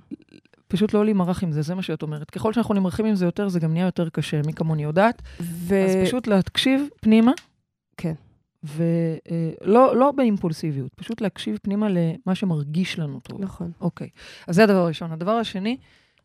פשוט לא להימרח עם זה, זה מה שאת אומרת. ככל שאנחנו נמרחים עם זה יותר, זה גם נהיה יותר קשה, מי כמוני יודעת. ו... אז פשוט להקשיב פנימה. כן. ולא לא באימפולסיביות, פשוט להקשיב פנימה למה שמרגיש לנו טוב. נכון, אוקיי, אז זה הדבר הראשון. הדבר השני,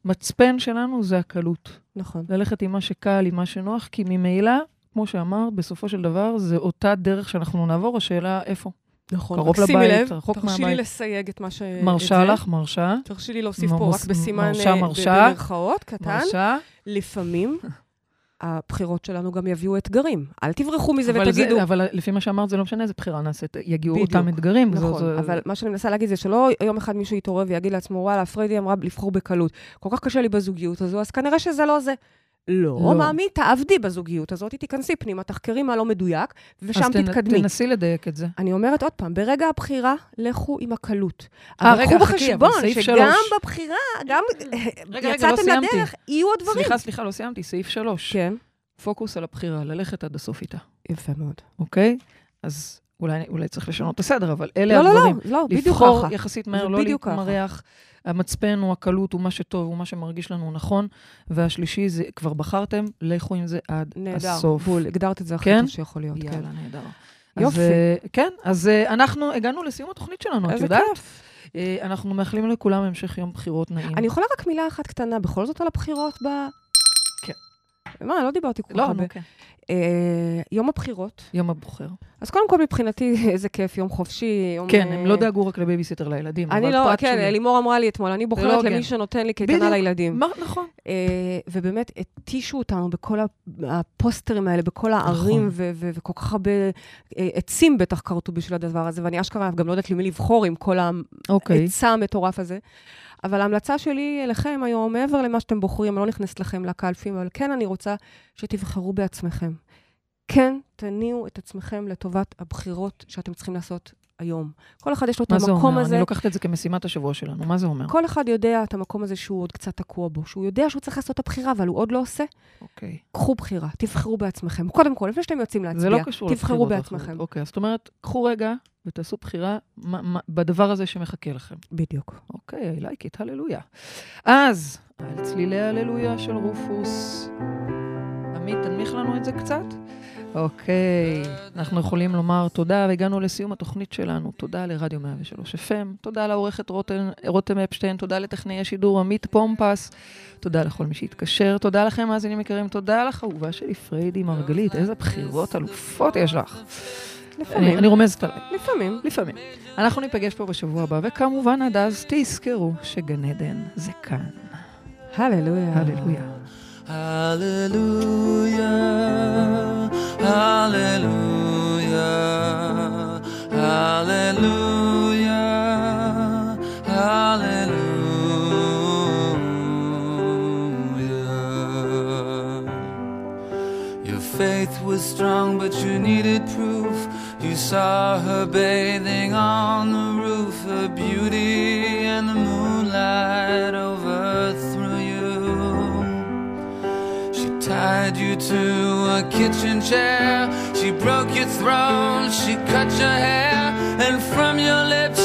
מצפן שלנו זה הקלות. נכון. ללכת עם מה שקל, עם מה שנוח, כי ממילא, כמו שאמרת, בסופו של דבר, זה אותה דרך שאנחנו נעבור, השאלה איפה. נכון. קרוב לבית, לב, רחוק תרשי לי מהבית. לסייג את מה ש... מרשה את. לך, מרשה. תרשי לי להוסיף מ- פה רק בסימן... מרשה, אה, מרשה. במרכאות, קטן. מרשה. לפעמים הבחירות שלנו גם יביאו אתגרים. אל תברחו מזה אבל, ותגידו... זה, אבל לפי מה שאמרת, זה לא משנה איזה בחירה נעשית, יגיעו בדיוק. אותם אתגרים. זו- נכון, זו- אבל מה שאני מנסה להגיד זה שלא יום אחד מישהו יתעורר ויגיד לעצמו, וואלה, פריידי אמרה לבחור בקלות. כל כך קשה לי בזוגיות הזו, אז כנראה שזה לא זה. לא, לא. מאמי, תעבדי בזוגיות הזאת, תיכנסי פנימה, תחקרי מה לא מדויק, ושם אז תנ- תתקדמי. תנסי לדייק את זה. אני אומרת עוד פעם, ברגע הבחירה, לכו עם הקלות. אה, אבל רגע, קחו חכי, בחשבון אבל סעיף שגם שלוש. בבחירה, גם רגע, לא יצאתם סיימתי. לדרך, יהיו עוד דברים. סליחה, סליחה, לא סיימתי. סעיף שלוש. כן, פוקוס על הבחירה, ללכת עד הסוף איתה, יפה מאוד. אוקיי? אז אולי, אולי צריך לשנות את הסדר, אבל אלה לא, לא, לא, הדברים. לא, בדיוק לבחור ככה. יחסית מהר, לא בדיוק ככה. המצפן הוא הקלות, הוא מה שטוב, הוא מה שמרגיש לנו נכון. והשלישי, זה כבר בחרתם, לכו עם זה עד נהדר, הסוף. בול, הגדרת את זה הכי כן? טוב שיכול להיות, כן. יאללה, נהדר. יופי. אז, אה, כן, אז אה, אנחנו הגענו לסיום התוכנית שלנו, את יודעת? כיף. אה, אנחנו מאחלים לכולם המשך יום בחירות נעים. אני יכולה רק מילה אחת קטנה, בכל זאת על הבחירות ב... כן. מה, לא דיברתי כל כך לא, הרבה. כן. אה, יום הבחירות. יום הבוחר. אז קודם כל, מבחינתי, איזה כיף, יום חופשי. יום, כן, אה, הם לא דאגו רק לבייביסיטר לילדים, אני לא, כן. לימור אמרה לי אתמול, אני לא בוחרת הוגן. למי שנותן לי קייטנה בדיוק. לילדים. מה, נכון. אה, ובאמת, התישו אותנו בכל הפוסטרים האלה, בכל הערים, נכון. וכל כך הרבה אה, עצים בטח כרתו בשביל הדבר הזה, ואני אשכרה גם לא יודעת למי לבחור עם כל אוקיי. ההיצע המטורף הזה. אבל ההמלצה שלי אליכם היום, מעבר למה שאתם בוחרים, אני לא נכנסת לכם לקלפים, אבל כן אני רוצה שתבחרו בעצמכם. כן, תניעו את עצמכם לטובת הבחירות שאתם צריכים לעשות היום. כל אחד יש לו את מה זה המקום אומר? הזה. אני לוקחת את זה כמשימת השבוע שלנו, מה זה אומר? כל אחד יודע את המקום הזה שהוא עוד קצת תקוע בו, שהוא יודע שהוא צריך לעשות את הבחירה, אבל הוא עוד לא עושה. אוקיי. קחו בחירה, תבחרו בעצמכם. קודם כל, לפני שאתם יוצאים להצביע, זה לא קשור תבחרו בעצמכם. אוקיי, אז זאת אומרת, קחו רגע ותעשו בחירה מה- מה- בדבר הזה שמחכה לכם. בדיוק. אוקיי, I like it, הללויה. אז, על צלילי הללויה של רופוס. עמית, תנמיך לנו את זה קצת? אוקיי, אנחנו יכולים לומר תודה, והגענו לסיום התוכנית שלנו. תודה לרדיו 103 FM, תודה לעורכת רותם, רותם אפשטיין, תודה לטכנאי השידור עמית פומפס, תודה לכל מי שהתקשר, תודה לכם, מאזינים יקרים, תודה לך, אהובה שלי פריידי מרגלית, איזה בחירות אלופות יש לך. לפעמים. אני רומזת עליי. לפעמים. לפעמים. אנחנו ניפגש פה בשבוע הבא, וכמובן עד אז תזכרו שגן עדן זה כאן. הללויה. הללויה. Hallelujah, hallelujah, hallelujah, hallelujah. Your faith was strong, but you needed proof. You saw her bathing on the roof, her beauty tied you to a kitchen chair. She broke your throne. She cut your hair. And from your lips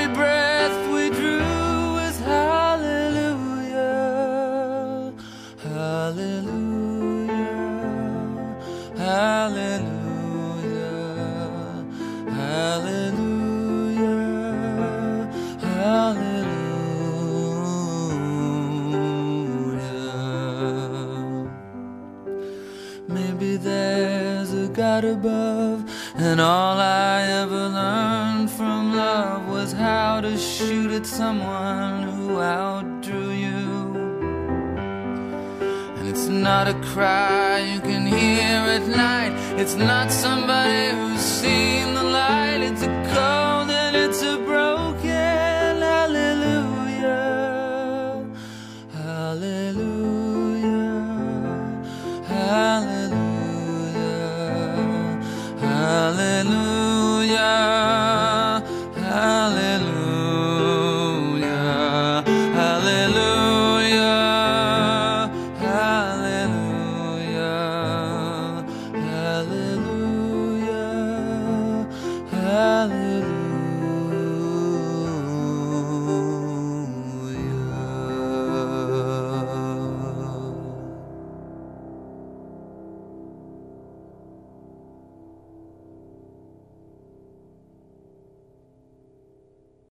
hallelujah, hallelujah, hallelujah. Maybe there's a God above, and all I ever learned from love was how to shoot at someone who outdrew you. And it's not a cry it's not somebody who's